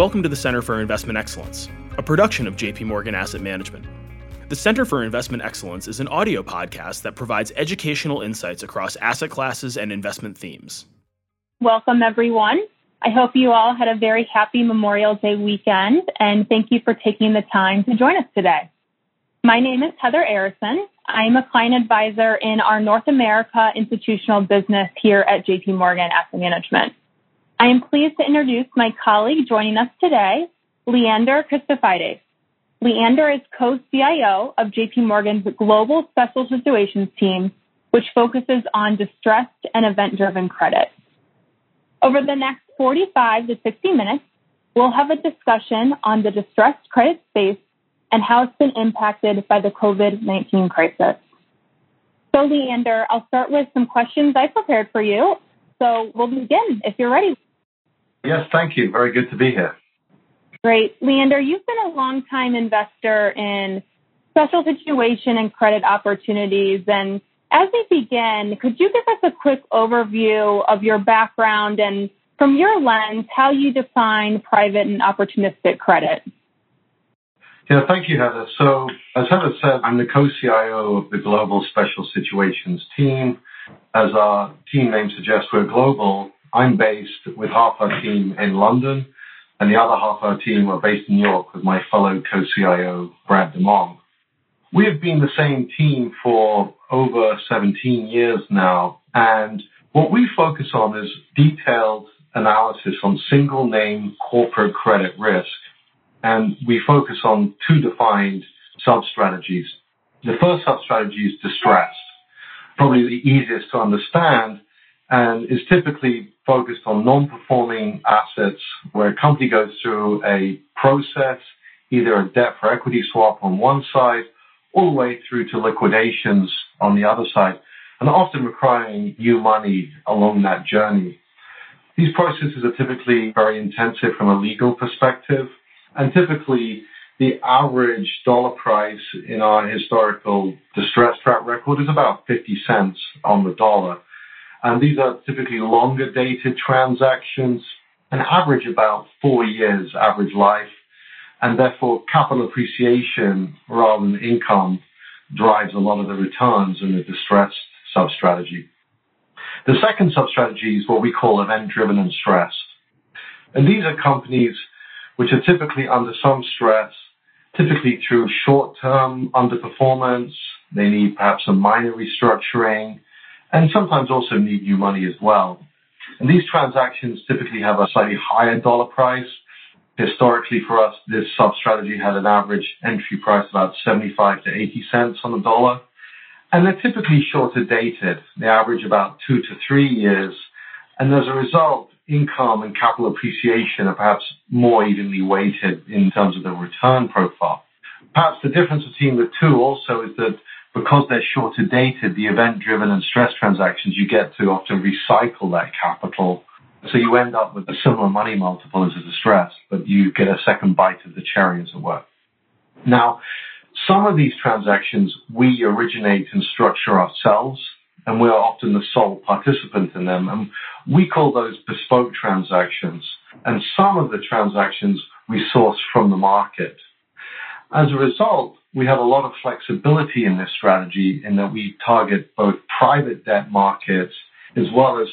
Welcome to the Center for Investment Excellence, a production of JP Morgan Asset Management. The Center for Investment Excellence is an audio podcast that provides educational insights across asset classes and investment themes. Welcome, everyone. I hope you all had a very happy Memorial Day weekend, and thank you for taking the time to join us today. My name is Heather Arison. I am a client advisor in our North America institutional business here at JP Morgan Asset Management. I am pleased to introduce my colleague joining us today, Leander Christofides. Leander is co-CIO of JP Morgan's Global Special Situations team, which focuses on distressed and event-driven credit. Over the next 45 to 60 minutes, we'll have a discussion on the distressed credit space and how it's been impacted by the COVID-19 crisis. So, Leander, I'll start with some questions I prepared for you. So we'll begin if you're ready. Yes, thank you. Very good to be here. Great. Leander, you've been a long-time investor in special situation and credit opportunities. And as we begin, could you give us a quick overview of your background and from your lens, how you define private and opportunistic credit? Yeah, thank you, Heather. So, as Heather said, I'm the co-CIO of the Global Special Situations team. As our team name suggests, we're global. I'm based with half our team in London, and the other half our team are based in New York with my fellow co-CIO, Brad DeMong. We have been the same team for over 17 years now, and what we focus on is detailed analysis on single name corporate credit risk, and we focus on two defined sub-strategies. The first sub-strategy is distressed, probably the easiest to understand, and is typically focused on non-performing assets where a company goes through a process, either a debt for equity swap on one side, all the way through to liquidations on the other side, and often requiring new money along that journey. These processes are typically very intensive from a legal perspective, and typically the average dollar price in our historical distress track record is about 50 cents on the dollar. And these are typically longer dated transactions, an average about four years average life, and therefore capital appreciation rather than income drives a lot of the returns in the distressed sub-strategy. The second sub-strategy is what we call event-driven and stressed. And these are companies which are typically under some stress, typically through short-term underperformance. They need perhaps a minor restructuring and sometimes also need new money as well. And these transactions typically have a slightly higher dollar price. Historically for us, this sub-strategy had an average entry price about 75 to 80 cents on the dollar. And they're typically shorter dated. They average about two to three years. And as a result, income and capital appreciation are perhaps more evenly weighted in terms of the return profile. Perhaps the difference between the two also is that because they're shorter dated, the event driven and stress transactions, you get to often recycle that capital. So you end up with a similar money multiple as a distress, but you get a second bite of the cherry as it were. Now, some of these transactions we originate and structure ourselves, and we are often the sole participant in them. And we call those bespoke transactions. And some of the transactions we source from the market. As a result, we have a lot of flexibility in this strategy in that we target both private debt markets as well as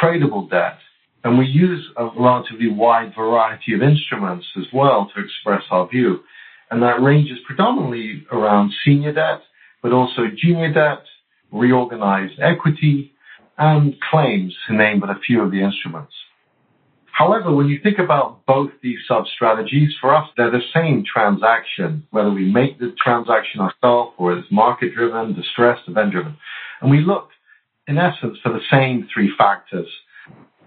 tradable debt. And we use a relatively wide variety of instruments as well to express our view. And that ranges predominantly around senior debt, but also junior debt, reorganized equity, and claims, to name but a few of the instruments. However, when you think about both these sub-strategies, for us, they're the same transaction, whether we make the transaction ourselves or it's market driven, distressed, event driven. And we look, in essence, for the same three factors.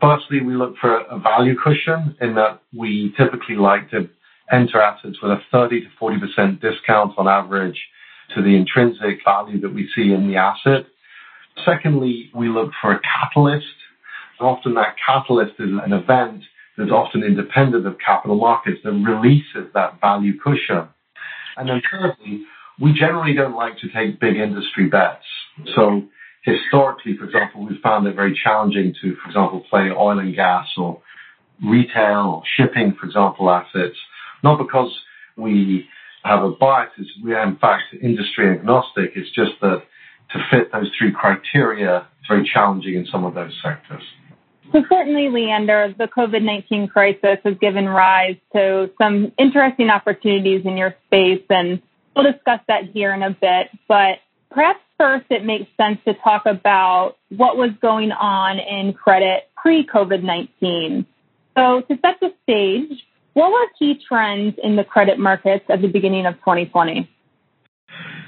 Firstly, we look for a value cushion in that we typically like to enter assets with a 30 to 40% discount on average to the intrinsic value that we see in the asset. Secondly, we look for a catalyst often that catalyst is an event that's often independent of capital markets that releases that value cushion. And then thirdly, we generally don't like to take big industry bets. So historically, for example, we've found it very challenging to, for example, play oil and gas or retail or shipping, for example, assets, not because we have a bias, we are in fact industry agnostic. It's just that to fit those three criteria, it's very challenging in some of those sectors. So certainly, Leander, the COVID-19 crisis has given rise to some interesting opportunities in your space, and we'll discuss that here in a bit. But perhaps first, it makes sense to talk about what was going on in credit pre-COVID-19. So to set the stage, what were key trends in the credit markets at the beginning of 2020?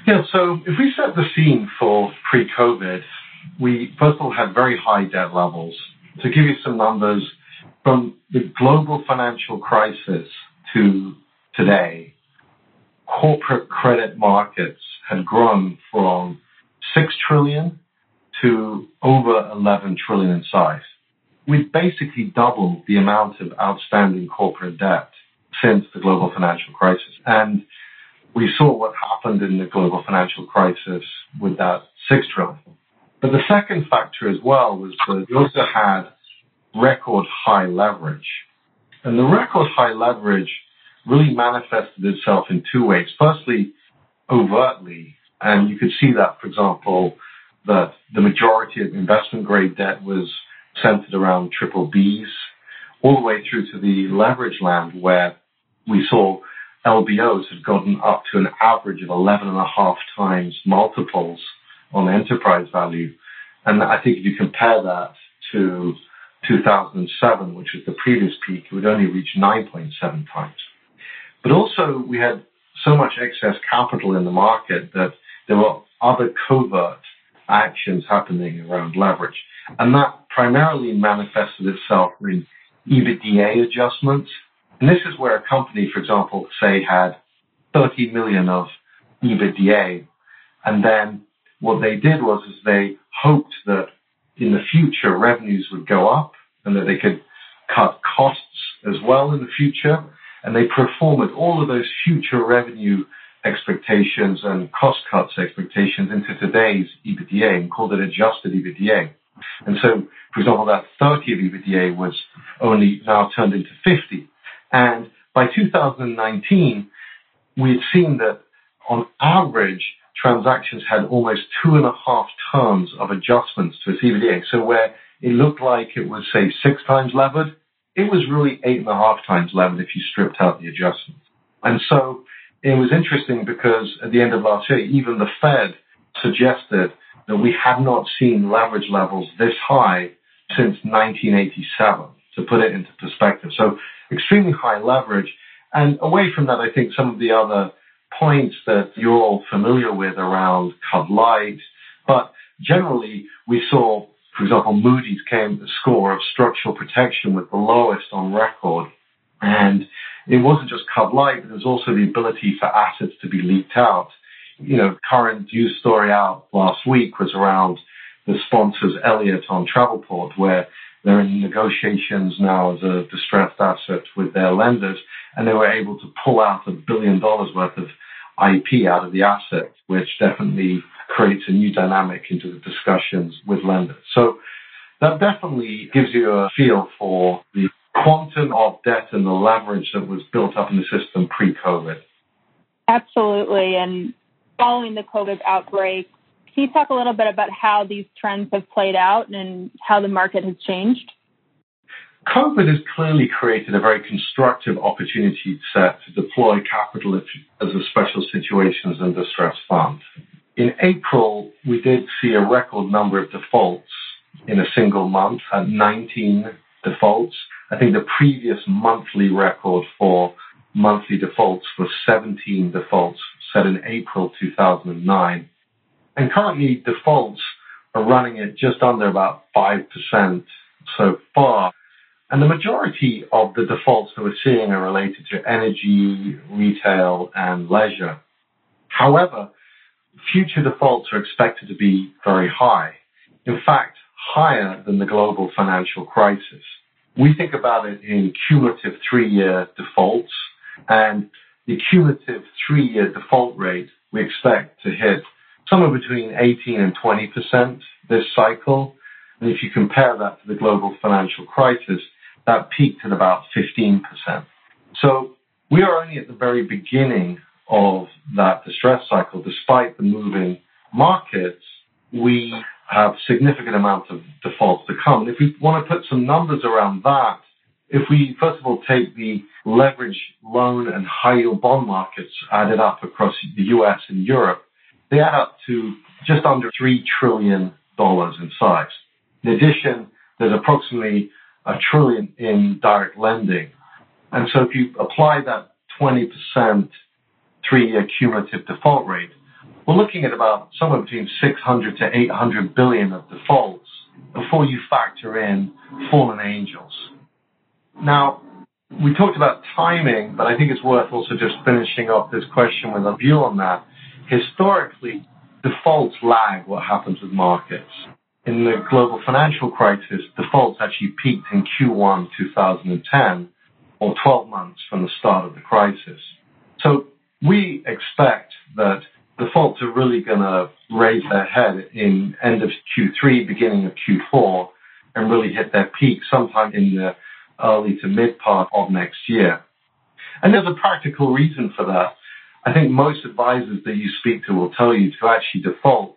Yeah, so if we set the scene for pre-COVID, we first of all had very high debt levels. To give you some numbers, from the global financial crisis to today, corporate credit markets had grown from 6 trillion to over 11 trillion in size. We've basically doubled the amount of outstanding corporate debt since the global financial crisis. And we saw what happened in the global financial crisis with that 6 trillion. But the second factor as well was that we also had record high leverage. And the record high leverage really manifested itself in two ways. Firstly, overtly, and you could see that, for example, that the majority of investment grade debt was centered around triple Bs, all the way through to the leverage land where we saw LBOs had gotten up to an average of 11 and a half times multiples on enterprise value. And I think if you compare that to 2007, which was the previous peak, it would only reach 9.7 times. But also, we had so much excess capital in the market that there were other covert actions happening around leverage. And that primarily manifested itself in EBITDA adjustments. And this is where a company, for example, say had 30 million of EBITDA. And then what they did was is they hoped that in the future revenues would go up and that they could cut costs as well in the future. And they performed all of those future revenue expectations and cost cuts expectations into today's EBITDA and called it adjusted EBITDA. And so, for example, that 30 of EBITDA was only now turned into 50. And by 2019, we had seen that on average, transactions had almost two and a half terms of adjustments to its EBITDA. So where it looked like it was, say, six times levered, it was really eight and a half times levered if you stripped out the adjustments. And so it was interesting because at the end of last year, even the Fed suggested that we had not seen leverage levels this high since 1987, to put it into perspective. So extremely high leverage. And away from that, I think some of the other points that you're all familiar with around cov-lite, but generally we saw, for example, Moody's came a score of structural protection with the lowest on record. And it wasn't just cov-lite, but there's also the ability for assets to be leaked out. You know, current news story out last week was around the sponsors Elliott on Travelport, where they're in negotiations now as a distressed asset with their lenders, and they were able to pull out a billion dollars worth of IP out of the asset, which definitely creates a new dynamic into the discussions with lenders. So that definitely gives you a feel for the quantum of debt and the leverage that was built up in the system pre-COVID. Absolutely. And following the COVID outbreak, you talk a little bit about how these trends have played out and how the market has changed? COVID has clearly created a very constructive opportunity set to deploy capital as a special situations and distress fund. In April, we did see a record number of defaults in a single month at 19 defaults. I think the previous monthly record for monthly defaults was 17 defaults set in April 2009. And currently defaults are running at just under about 5% so far. And the majority of the defaults that we're seeing are related to energy, retail, and leisure. However, future defaults are expected to be very high. In fact, higher than the global financial crisis. We think about it in cumulative three-year defaults, and the cumulative three-year default rate we expect to hit somewhere between 18 and 20% this cycle. And if you compare that to the global financial crisis, that peaked at about 15%. So we are only at the very beginning of that distress cycle. Despite the moving markets, we have significant amounts of defaults to come. And if we want to put some numbers around that, if we first of all take the leverage loan and high yield bond markets added up across the US and Europe, they add up to just under $3 trillion in size. In addition, there's approximately a trillion in direct lending. And so if you apply that 20% three-year cumulative default rate, we're looking at about somewhere between 600 to 800 billion of defaults before you factor in fallen angels. Now, we talked about timing, but I think it's worth also just finishing off this question with a view on that. Historically, defaults lag what happens with markets. In the global financial crisis, defaults actually peaked in Q1 2010 or 12 months from the start of the crisis. So we expect that defaults are really going to raise their head in end of Q3, beginning of Q4, and really hit their peak sometime in the early to mid part of next year. And there's a practical reason for that. I think most advisors that you speak to will tell you to actually default,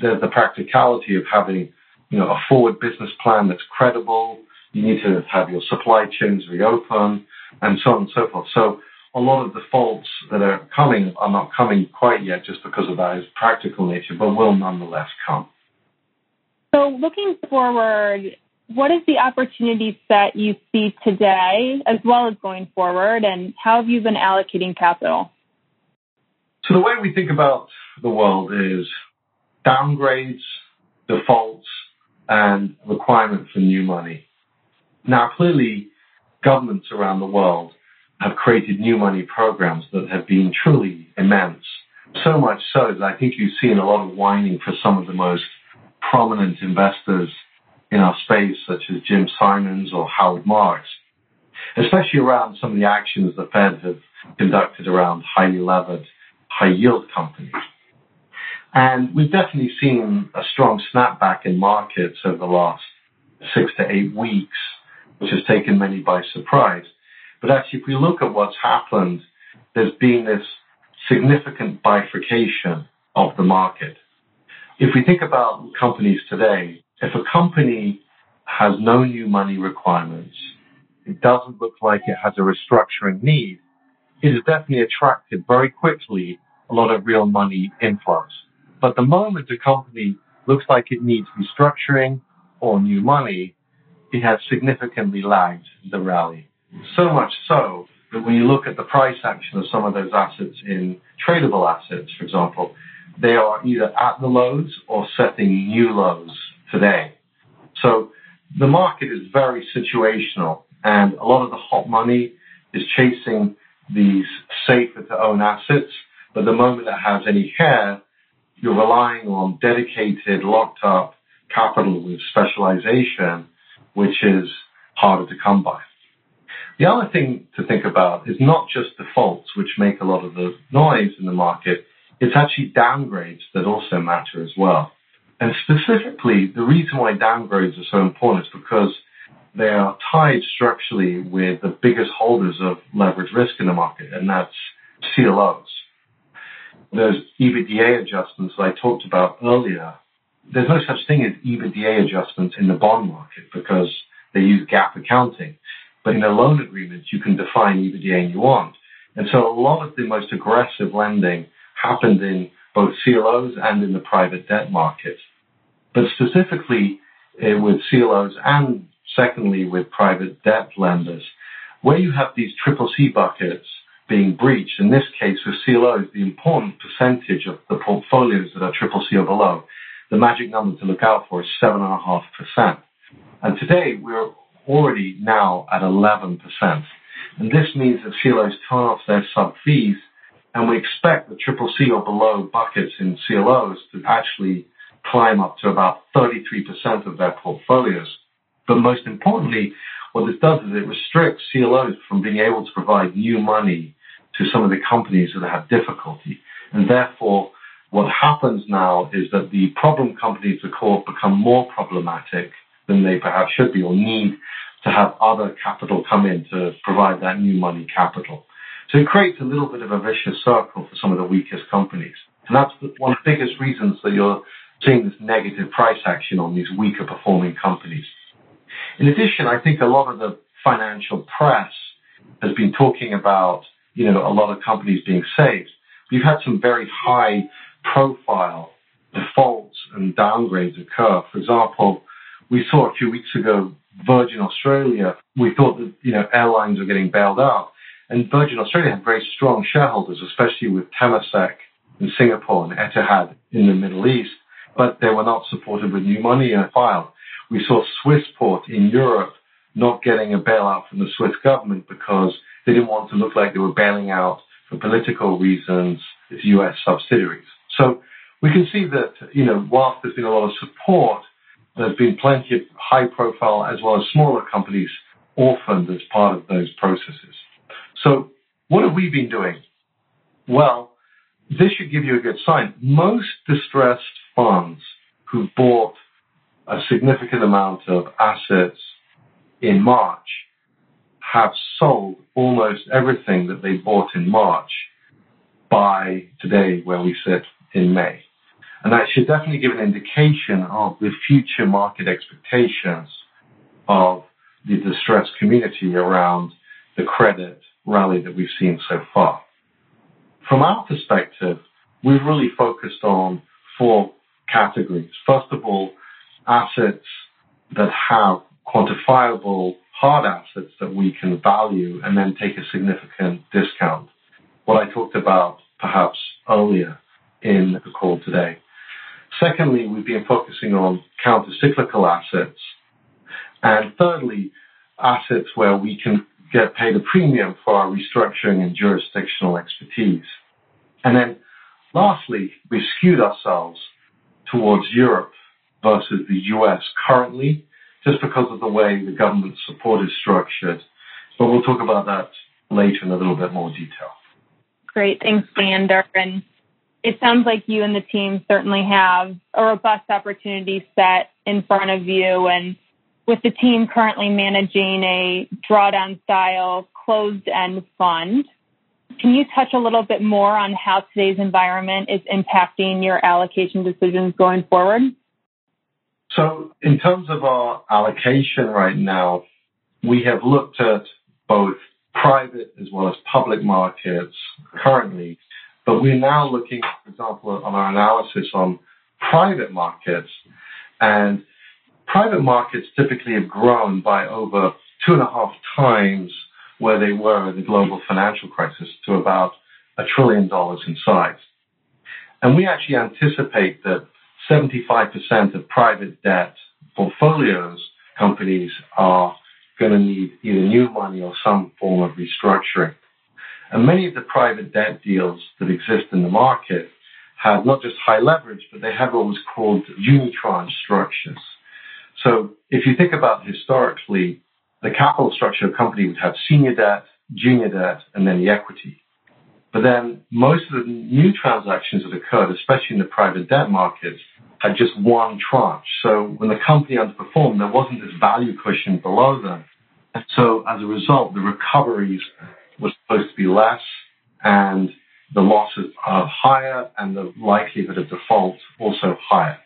there's the practicality of having you know, a forward business plan that's credible. You need to have your supply chains reopen and so on and so forth. So a lot of defaults that are coming are not coming quite yet just because of that practical nature, but will nonetheless come. So looking forward, what is the opportunity set you see today as well as going forward, and how have you been allocating capital? So the way we think about the world is downgrades, defaults, and requirement for new money. Now, clearly, governments around the world have created new money programs that have been truly immense. So much so that I think you've seen a lot of whining for some of the most prominent investors in our space, such as Jim Simons or Howard Marks, especially around some of the actions the Fed have conducted around highly levered, high yield companies. And we've definitely seen a strong snapback in markets over the last six to eight weeks, which has taken many by surprise. But actually, if we look at what's happened, there's been this significant bifurcation of the market. If we think about companies today, if a company has no new money requirements, it doesn't look like it has a restructuring need, it is definitely attracted very quickly a lot of real money inflows. But the moment a company looks like it needs restructuring or new money, it has significantly lagged the rally. So much so that when you look at the price action of some of those assets in tradable assets, for example, they are either at the lows or setting new lows today. So the market is very situational, and a lot of the hot money is chasing these safer to own assets. But the moment it has any hair, you're relying on dedicated, locked up capital with specialization, which is harder to come by. The other thing to think about is not just defaults, which make a lot of the noise in the market. It's actually downgrades that also matter as well. And specifically, the reason why downgrades are so important is because they are tied structurally with the biggest holders of leverage risk in the market, and that's CLOs. Those EBITDA adjustments I talked about earlier, there's no such thing as EBITDA adjustments in the bond market because they use GAAP accounting. But in a loan agreement, you can define EBITDA you want. And so a lot of the most aggressive lending happened in both CLOs and in the private debt market. But specifically uh, with CLOs and secondly with private debt lenders, where you have these triple C buckets being breached, in this case with CLOs, the important percentage of the portfolios that are triple C or below, the magic number to look out for is 7.5%. And today we're already now at 11%. And this means that CLOs turn off their sub fees, and we expect the triple C or below buckets in CLOs to actually climb up to about 33% of their portfolios. But most importantly, what this does is it restricts CLOs from being able to provide new money to some of the companies that have difficulty. And therefore, what happens now is that the problem companies, the core, become more problematic than they perhaps should be or need to have other capital come in to provide that new money capital. So it creates a little bit of a vicious circle for some of the weakest companies. And that's one of the biggest reasons that you're seeing this negative price action on these weaker performing companies. In addition, I think a lot of the financial press has been talking about, you know, a lot of companies being saved. We've had some very high profile defaults and downgrades occur. For example, we saw a few weeks ago Virgin Australia. We thought that, you know, airlines are getting bailed out. And Virgin Australia had very strong shareholders, especially with Temasek in Singapore and Etihad in the Middle East, but they were not supported with new money in a filed. We saw Swissport in Europe not getting a bailout from the Swiss government because they didn't want to look like they were bailing out for political reasons its US subsidiaries. So we can see that, you know, whilst there's been a lot of support, there's been plenty of high profile as well as smaller companies orphaned as part of those processes. So what have we been doing? Well, this should give you a good sign. Most distressed funds who bought a significant amount of assets in March have sold almost everything that they bought in March by today where we sit in May. And that should definitely give an indication of the future market expectations of the distressed community around the credit rally that we've seen so far. From our perspective, we've really focused on four categories. First of all, assets that have quantifiable hard assets that we can value and then take a significant discount. What I talked about perhaps earlier in the call today. Secondly, we've been focusing on counter-cyclical assets. And thirdly, assets where we can get paid a premium for our restructuring and jurisdictional expertise. And then lastly, we skewed ourselves towards Europe versus the US currently, just because of the way the government support is structured. But we'll talk about that later in a little bit more detail. Great. Thanks, Sander. And it sounds like you and the team certainly have a robust opportunity set in front of you. And with the team currently managing a drawdown style closed end fund, can you touch a little bit more on how today's environment is impacting your allocation decisions going forward? So, in terms of our allocation right now, we have looked at both private as well as public markets currently, but we're now looking, for example, on our analysis on private markets. And private markets typically have grown by over two and a half times where they were in the global financial crisis to about a trillion dollars in size. And we actually anticipate that 75% of private debt portfolios companies are going to need either new money or some form of restructuring. And many of the private debt deals that exist in the market have not just high leverage, but they have what was called unitranche structures. So if you think about historically, the capital structure of a company would have senior debt, junior debt, and then the equity. But then most of the new transactions that occurred, especially in the private debt markets, had just one tranche. So when the company underperformed, there wasn't this value cushion below them. So as a result, the recoveries were supposed to be less and the losses are higher and the likelihood of default also higher.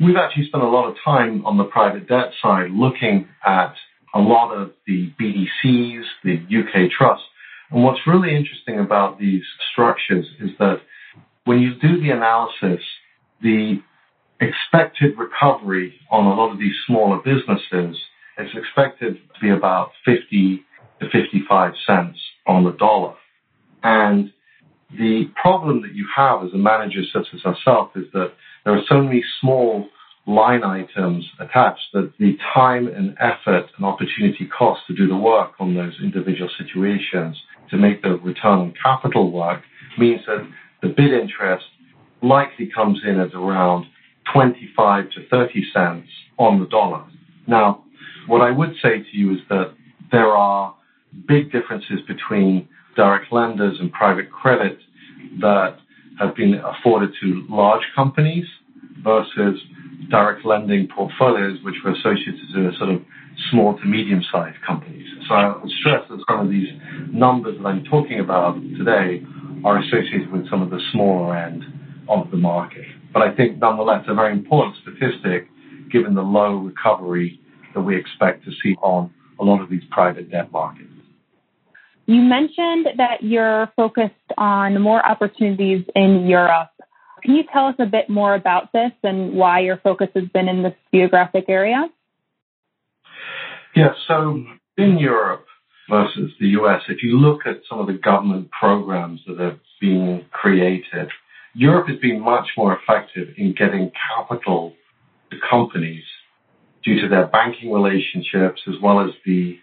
We've actually spent a lot of time on the private debt side looking at a lot of the BDCs, the UK trusts. And what's really interesting about these structures is that when you do the analysis, the expected recovery on a lot of these smaller businesses is expected to be about 50 to 55 cents on the dollar. And the problem that you have as a manager such as ourselves is that there are so many small line items attached that the time and effort and opportunity cost to do the work on those individual situations to make the return on capital work means that the bid interest likely comes in at around 25 to 30 cents on the dollar. Now, what I would say to you is that there are big differences between direct lenders and private credit that have been afforded to large companies versus direct lending portfolios, which were associated to sort of small to medium-sized companies. So I would stress that some of these numbers that I'm talking about today are associated with some of the smaller end of the market. But I think nonetheless, a very important statistic given the low recovery that we expect to see on a lot of these private debt markets. You mentioned that you're focused on more opportunities in Europe. Can you tell us a bit more about this and why your focus has been in this geographic area? Yeah, so in Europe versus the US, if you look at some of the government programs that have been created, Europe has been much more effective in getting capital to companies due to their banking relationships as well as the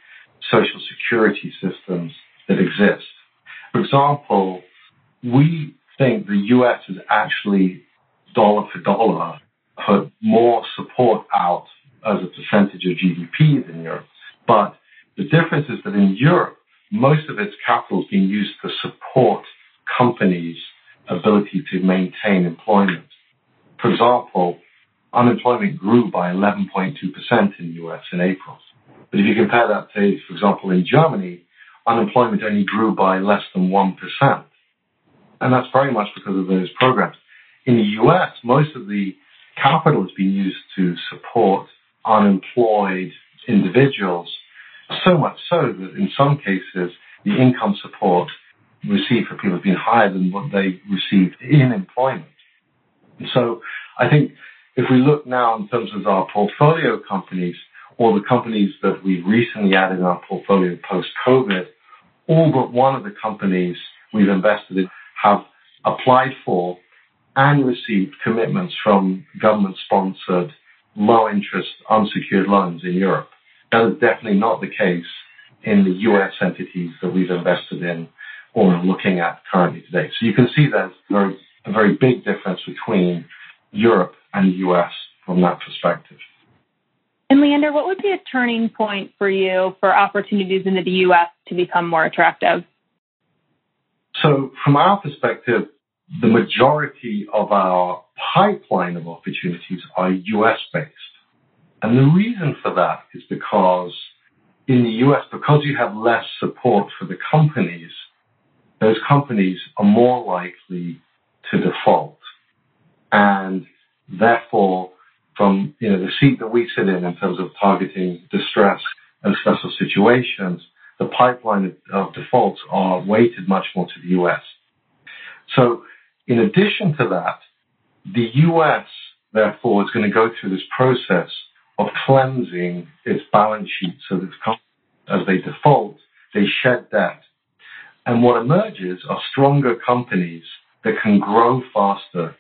social security systems that exist. For example, we think the US has actually, dollar for dollar, put more support out as a percentage of GDP than Europe. But the difference is that in Europe, most of its capital is being used to support companies' ability to maintain employment. For example, unemployment grew by 11.2% in the US in April. But if you compare that to, for example, in Germany, unemployment only grew by less than 1%. And that's very much because of those programs. In the US, most of the capital is being used to support unemployed individuals, so much so that in some cases, the income support received for people has been higher than what they received in employment. So I think if we look now in terms of our portfolio companies or the companies that we've recently added in our portfolio post-COVID, all but one of the companies we've invested in have applied for and received commitments from government-sponsored low-interest unsecured loans in Europe. That is definitely not the case in the US entities that we've invested in or looking at currently today. So you can see there's very, a very big difference between Europe and the US from that perspective. And Leander, what would be a turning point for you for opportunities into the US to become more attractive? So from our perspective, the majority of our pipeline of opportunities are US based. And the reason for that is because in the US, because you have less support for the companies, those companies are more likely to default. And therefore, from you know the seat that we sit in in terms of targeting distress and special situations, the pipeline of defaults are weighted much more to the US. So in addition to that, the US therefore is going to go through this process of cleansing its balance sheet so that as they default, they shed debt. And what emerges are stronger companies that can grow faster.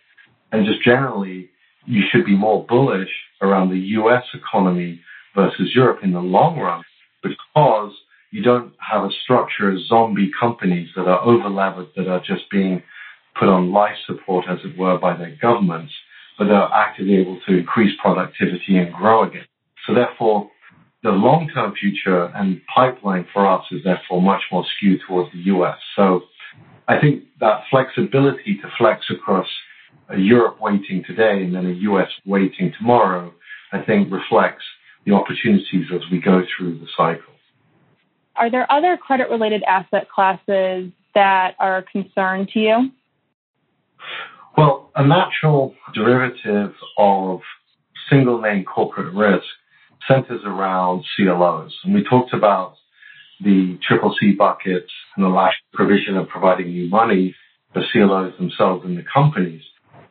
And just generally, you should be more bullish around the US economy versus Europe in the long run because you don't have a structure of zombie companies that are over-levered, that are just being put on life support, as it were, by their governments, but are actively able to increase productivity and grow again. So therefore, the long-term future and pipeline for us is therefore much more skewed towards the US. So I think that flexibility to flex across a Europe weighting today and then a US weighting tomorrow, I think reflects the opportunities as we go through the cycle. Are there other credit related asset classes that are a concern to you? Well, a natural derivative of single name corporate risk centers around CLOs. And we talked about the triple C buckets and the last provision of providing new money for CLOs themselves and the companies.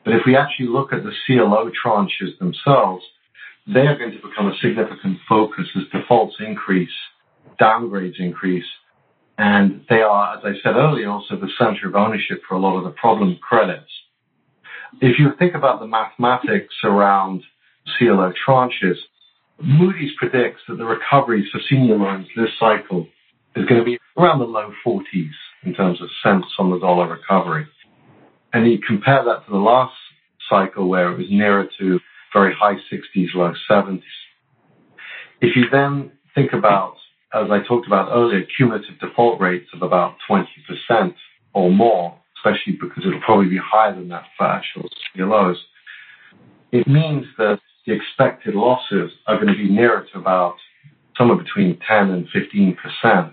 But if we actually look at the CLO tranches themselves, they are going to become a significant focus as defaults increase, downgrades increase, and they are, as I said earlier, also the center of ownership for a lot of the problem credits. If you think about the mathematics around CLO tranches, Moody's predicts that the recoveries for senior loans this cycle is going to be around the low 40s in terms of cents on the dollar recovery. And you compare that to the last cycle where it was nearer to very high 60s, low 70s. If you then think about, as I talked about earlier, cumulative default rates of about 20% or more, especially because it'll probably be higher than that for actual CLOs, it means that the expected losses are going to be nearer to about somewhere between 10 and 15 percent,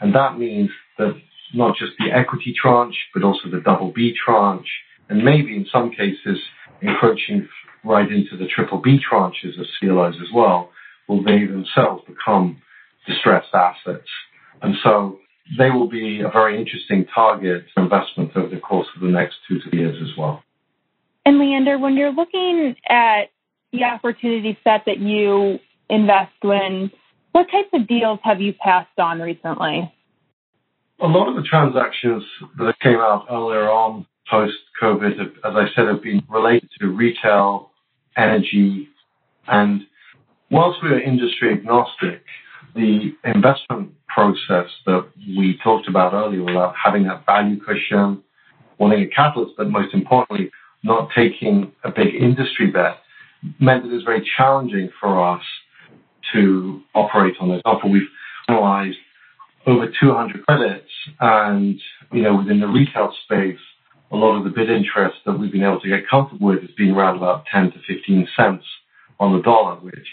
and that means that not just the equity tranche, but also the double B tranche, and maybe in some cases encroaching right into the triple B tranches of CLOs as well, will they themselves become distressed assets. And so they will be a very interesting target for investment over the course of the next two to three years as well. And Leander, when you're looking at the opportunity set that you invest in, what types of deals have you passed on recently? A lot of the transactions that came out earlier on post COVID, as I said, have been related to retail, energy, and whilst we are industry agnostic, the investment process that we talked about earlier about having that value cushion, wanting a catalyst, but most importantly, not taking a big industry bet meant that it was very challenging for us to operate on this. Example, we've analyzed over 200 credits and, you know, within the retail space, a lot of the bid interest that we've been able to get comfortable with has been around about 10 to 15 cents on the dollar, which,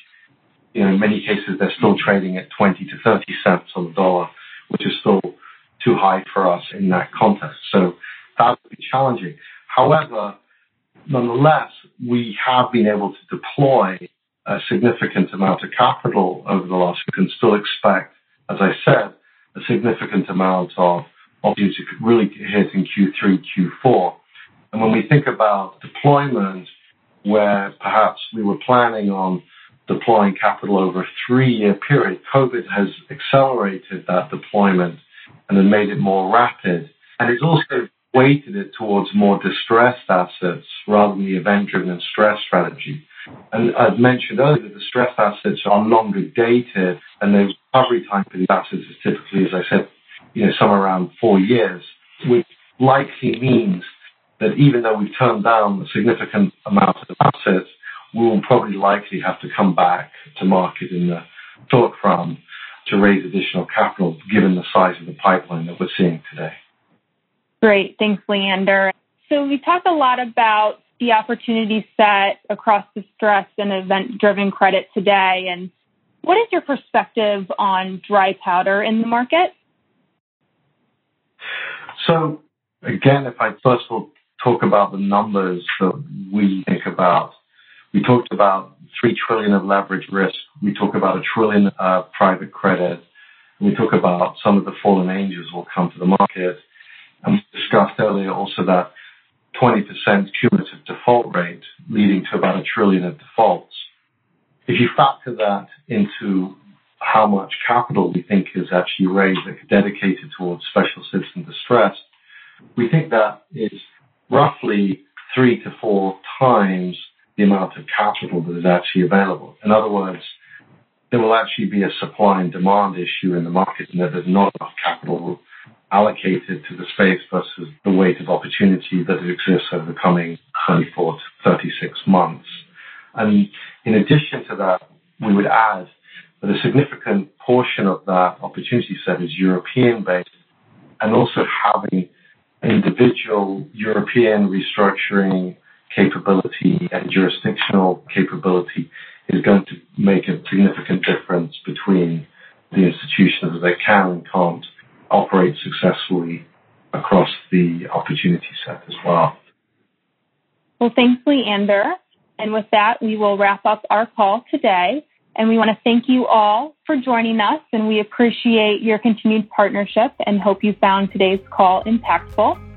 you know, in many cases they're still trading at 20 to 30 cents on the dollar, which is still too high for us in that context. So that would be challenging. However, nonetheless, we have been able to deploy a significant amount of capital over the last. We can still expect, as I said, a significant amount of opportunity really hit in Q3, Q4. And when we think about deployment, where perhaps we were planning on deploying capital over a three-year period, COVID has accelerated that deployment and then made it more rapid. And it's also weighted it towards more distressed assets rather than the event-driven and stress strategy. And as mentioned earlier, the stressed assets are longer dated, and the recovery time for these assets is typically, as I said, you know, somewhere around four years, which likely means that even though we've turned down a significant amount of assets, we will probably likely have to come back to market in the short run to raise additional capital, given the size of the pipeline that we're seeing today. Great. Thanks, Leander. So we talked a lot about the opportunity set across distressed and event-driven credit today. And what is your perspective on dry powder in the market? So again, if I first of all talk about the numbers that we think about, we talked about three trillion of leverage risk. We talk about a trillion of private credit. We talk about some of the fallen angels will come to the market. And we discussed earlier also that 20% cumulative default rate leading to about a trillion of defaults. If you factor that into how much capital we think is actually raised dedicated towards special citizen distress, we think that is roughly three to four times the amount of capital that is actually available. In other words, there will actually be a supply and demand issue in the market and that there's not enough capital allocated to the space versus the weight of opportunity that exists over the coming 24 to 36 months. And in addition to that, we would add that a significant portion of that opportunity set is European based and also having individual European restructuring capability and jurisdictional capability is going to make a significant difference between the institutions that can and can't operate successfully across the opportunity set as well. Well, thanks, Leander. And with that, we will wrap up our call today. And we want to thank you all for joining us, and we appreciate your continued partnership and hope you found today's call impactful.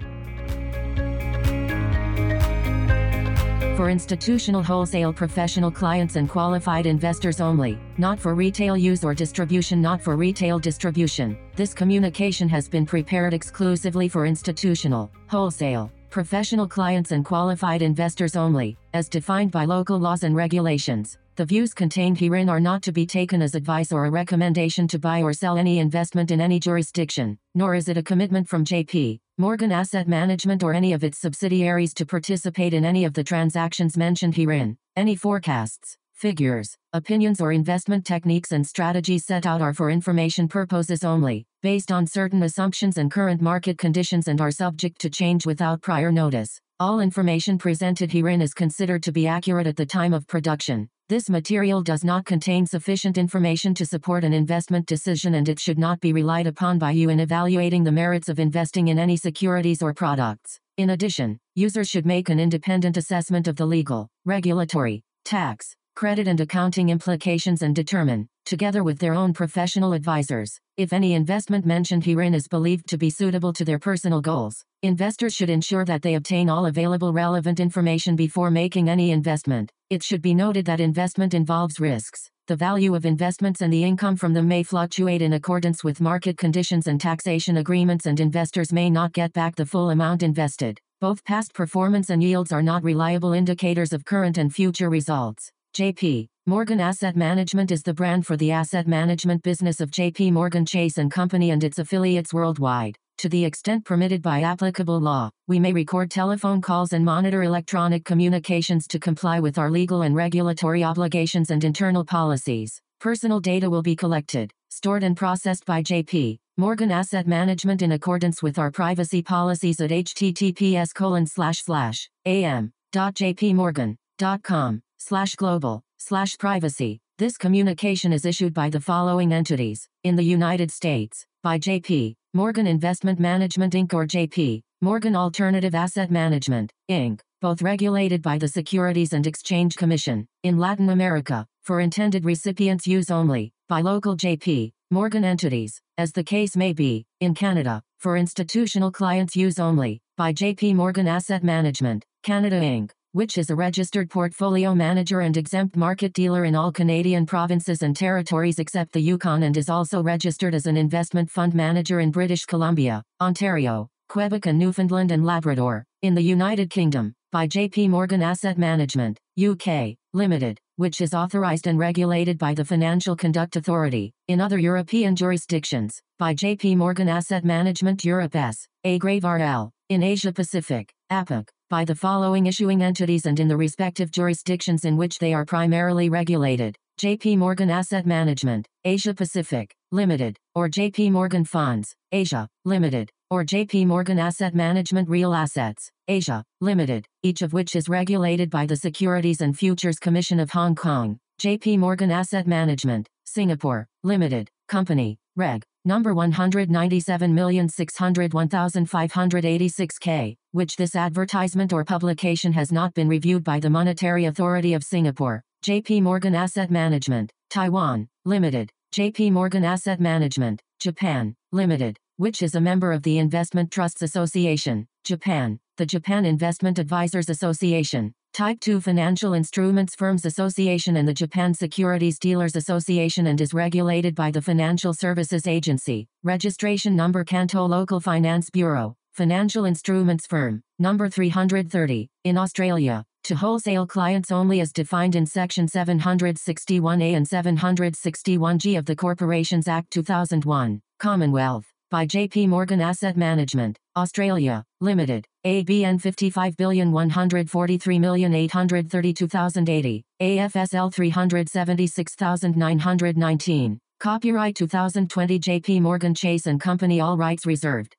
For institutional wholesale professional clients and qualified investors only, not for retail use or distribution, not for retail distribution. This communication has been prepared exclusively for institutional, wholesale, professional clients and qualified investors only, as defined by local laws and regulations. The views contained herein are not to be taken as advice or a recommendation to buy or sell any investment in any jurisdiction, nor is it a commitment from JP Morgan Asset Management or any of its subsidiaries to participate in any of the transactions mentioned herein. Any forecasts, figures, opinions or investment techniques and strategies set out are for information purposes only, based on certain assumptions and current market conditions and are subject to change without prior notice. All information presented herein is considered to be accurate at the time of production. This material does not contain sufficient information to support an investment decision and it should not be relied upon by you in evaluating the merits of investing in any securities or products. In addition, users should make an independent assessment of the legal, regulatory, tax, credit and accounting implications and determine, together with their own professional advisors, if any investment mentioned herein is believed to be suitable to their personal goals. Investors should ensure that they obtain all available relevant information before making any investment. It should be noted that investment involves risks. The value of investments and the income from them may fluctuate in accordance with market conditions and taxation agreements, and investors may not get back the full amount invested. Both past performance and yields are not reliable indicators of current and future results. JP Morgan Asset Management is the brand for the asset management business of JP Morgan Chase and Company and its affiliates worldwide. To the extent permitted by applicable law, we may record telephone calls and monitor electronic communications to comply with our legal and regulatory obligations and internal policies. Personal data will be collected, stored and processed by JP Morgan Asset Management in accordance with our privacy policies at https colon slash slash am.jpmorgan.com slash global slash privacy. This communication is issued by the following entities in the United States by JP Morgan Investment Management Inc. or JP, Morgan Alternative Asset Management, Inc., both regulated by the Securities and Exchange Commission, in Latin America, for intended recipients' use only, by local JP, Morgan entities, as the case may be, in Canada, for institutional clients' use only, by JP Morgan Asset Management, Canada Inc., which is a registered portfolio manager and exempt market dealer in all Canadian provinces and territories except the Yukon and is also registered as an investment fund manager in British Columbia, Ontario, Quebec and Newfoundland and Labrador, in the United Kingdom, by JP Morgan Asset Management, UK, Limited, which is authorized and regulated by the Financial Conduct Authority, in other European jurisdictions, by JP Morgan Asset Management Europe S, A Grave RL, in Asia Pacific, APAC, by the following issuing entities and in the respective jurisdictions in which they are primarily regulated. JP Morgan Asset Management, Asia Pacific, Limited, or JP Morgan Funds, Asia, Limited, or JP Morgan Asset Management Real Assets, Asia, Limited, each of which is regulated by the Securities and Futures Commission of Hong Kong. JP Morgan Asset Management, Singapore, Limited, Company, Reg. Number 197601586K, which this advertisement or publication has not been reviewed by the Monetary Authority of Singapore, JP Morgan Asset Management, Taiwan, Limited, JP Morgan Asset Management, Japan, Limited, which is a member of the Investment Trusts Association, Japan, the Japan Investment Advisors Association, Type 2 Financial Instruments Firms Association and the Japan Securities Dealers Association and is regulated by the Financial Services Agency. Registration number Kanto Local Finance Bureau. Financial Instruments Firm. Number 330. In Australia. To wholesale clients only as defined in Section 761A and 761G of the Corporations Act 2001. Commonwealth by JP Morgan Asset Management, Australia, Limited, ABN 55,143,832,080, AFSL 376,919. Copyright 2020 JP Morgan Chase and Company All rights reserved.